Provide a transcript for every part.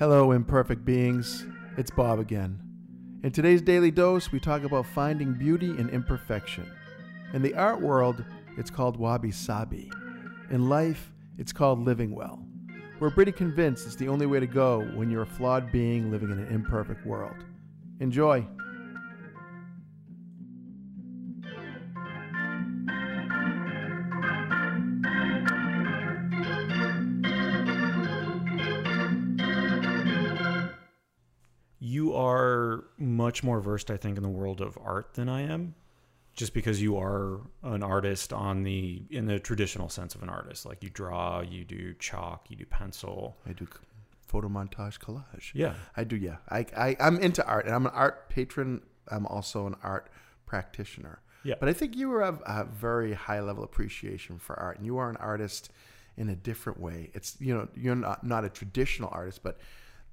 Hello, imperfect beings. It's Bob again. In today's Daily Dose, we talk about finding beauty in imperfection. In the art world, it's called wabi sabi. In life, it's called living well. We're pretty convinced it's the only way to go when you're a flawed being living in an imperfect world. Enjoy. You are much more versed, I think, in the world of art than I am, just because you are an artist on the in the traditional sense of an artist. Like you draw, you do chalk, you do pencil. I do photo montage collage. Yeah, I do, yeah. I, I, I'm into art, and I'm an art patron. I'm also an art practitioner. Yeah. But I think you have a very high level appreciation for art, and you are an artist in a different way. It's you know you're not not a traditional artist, but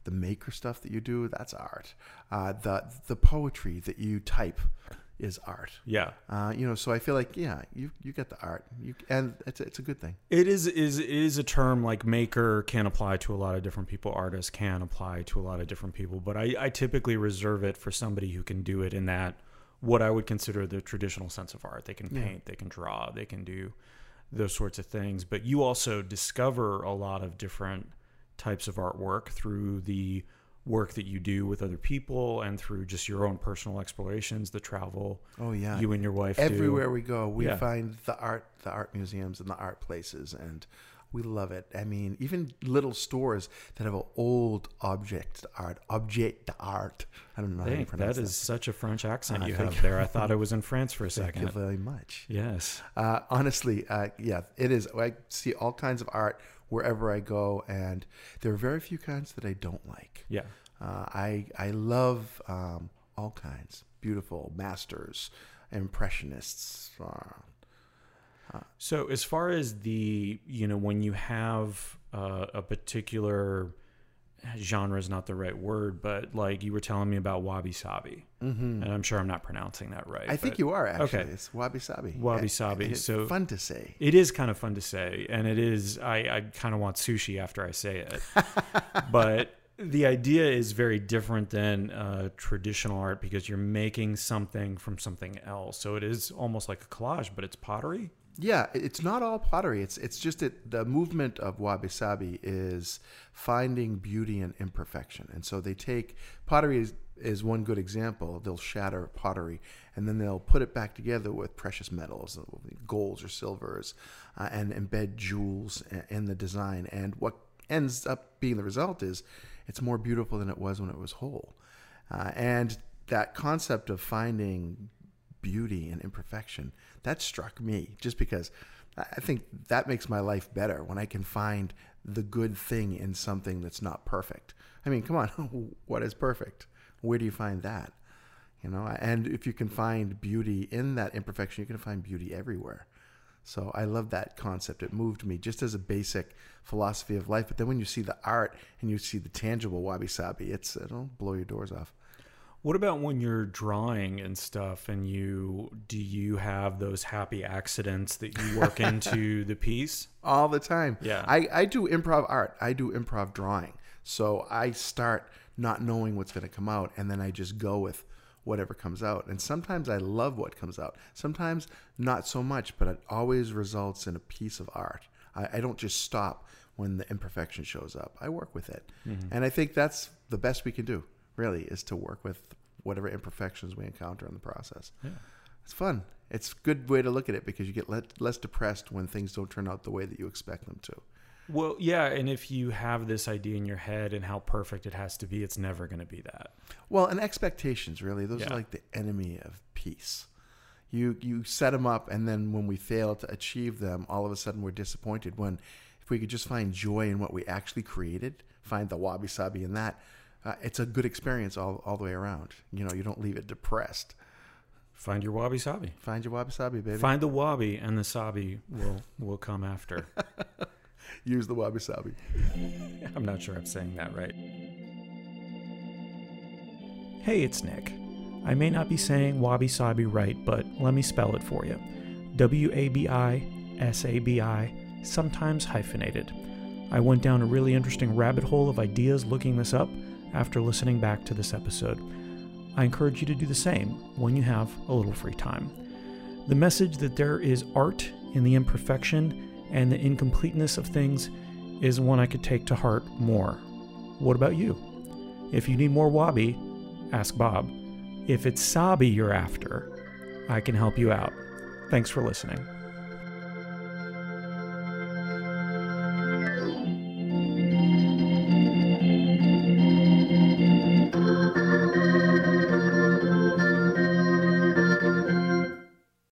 the maker stuff that you do that's art. Uh, the the poetry that you type is art. yeah. Uh, you know, so I feel like yeah, you you get the art, you and it's a, it's a good thing. It is is it is a term like maker can apply to a lot of different people. Artists can apply to a lot of different people, but I, I typically reserve it for somebody who can do it in that what I would consider the traditional sense of art. They can Yeah. paint, they can draw, they can do those sorts of things. But you also discover a lot of different types of artwork through the work that you do with other people and through just your own personal explorations, the travel Oh yeah, you and your wife do. everywhere we go we Yeah. find the art the art museums and the art places and we love it i mean even little stores that have an old object art object art i don't know how to Thank, pronounce that is such a French accent Uh, you have there. I thought I was in France for a second. thank you very much Yes. uh, honestly uh, yeah it is i see all kinds of art wherever i go and there are very few kinds that i don't like. Yeah. uh, i i love um, all kinds. Beautiful masters impressionists uh, So as far as the, you know, when you have uh, a particular genre is not the right word, but like you were telling me about wabi sabi, mhm. and I'm sure I'm not pronouncing that right. I think you are actually. okay. It's wabi sabi. Wabi sabi, so- fun to say. It is kind of fun to say, and it is. I, I kind of want sushi after I say it, but the idea is very different than uh, traditional art because you're making something from something else. So it is almost like a collage, but it's pottery. Yeah, it's not all pottery. It's it's just that the movement of wabi sabi is finding beauty in imperfection, and so they take pottery is, is one good example. They'll shatter pottery, and then they'll put it back together with precious metals, uh, golds or silvers, uh, and embed jewels in the design. And what ends up being the result is it's more beautiful than it was when it was whole. Uh, and that concept of finding beauty and imperfection that struck me just because I think that makes my life better when I can find the good thing in something that's not perfect. I mean, come on, what is perfect? Where do you find that? You know, and if you can find beauty in that imperfection, you can find beauty everywhere. So I love that concept. It moved me just as a basic philosophy of life. But then when you see the art and you see the tangible wabi sabi, it's it'll blow your doors off. What about when you're drawing and stuff and you do you have those happy accidents that you work into the piece? all the time. Yeah. I, I do improv art. I do improv drawing. So I start not knowing what's going to come out and then I just go with whatever comes out. And sometimes I love what comes out. Sometimes not so much, but it always results in a piece of art. I, I don't just stop when the imperfection shows up. I work with it. Mm-hmm. And I think that's the best we can do, really, is to work with whatever imperfections we encounter in the process. Yeah. It's fun. It's a good way to look at it because you get le- less depressed when things don't turn out the way that you expect them to. Well, yeah, and if you have this idea in your head and how perfect it has to be, it's never going to be that. Well, and expectations really those Yeah. are like the enemy of peace. You you set them up, and then when we fail to achieve them, all of a sudden we're disappointed. When if we could just find joy in what we actually created, find the wabi sabi in that, uh, it's a good experience all all the way around. You know, you don't leave it depressed. Find your wabi sabi. Find your wabi sabi, baby. Find the wabi, and the sabi will will come after. Use the wabi sabi. I'm not sure I'm saying that right. Hey, it's Nick. I may not be saying wabi sabi right, but let me spell it for you. W A B I S A B I, sometimes hyphenated. I went down a really interesting rabbit hole of ideas looking this up after listening back to this episode. I encourage you to do the same when you have a little free time. The message that there is art in the imperfection and the incompleteness of things is one I could take to heart more. What about you? If you need more wabi, ask Bob. If it's Sabi you're after, I can help you out. Thanks for listening.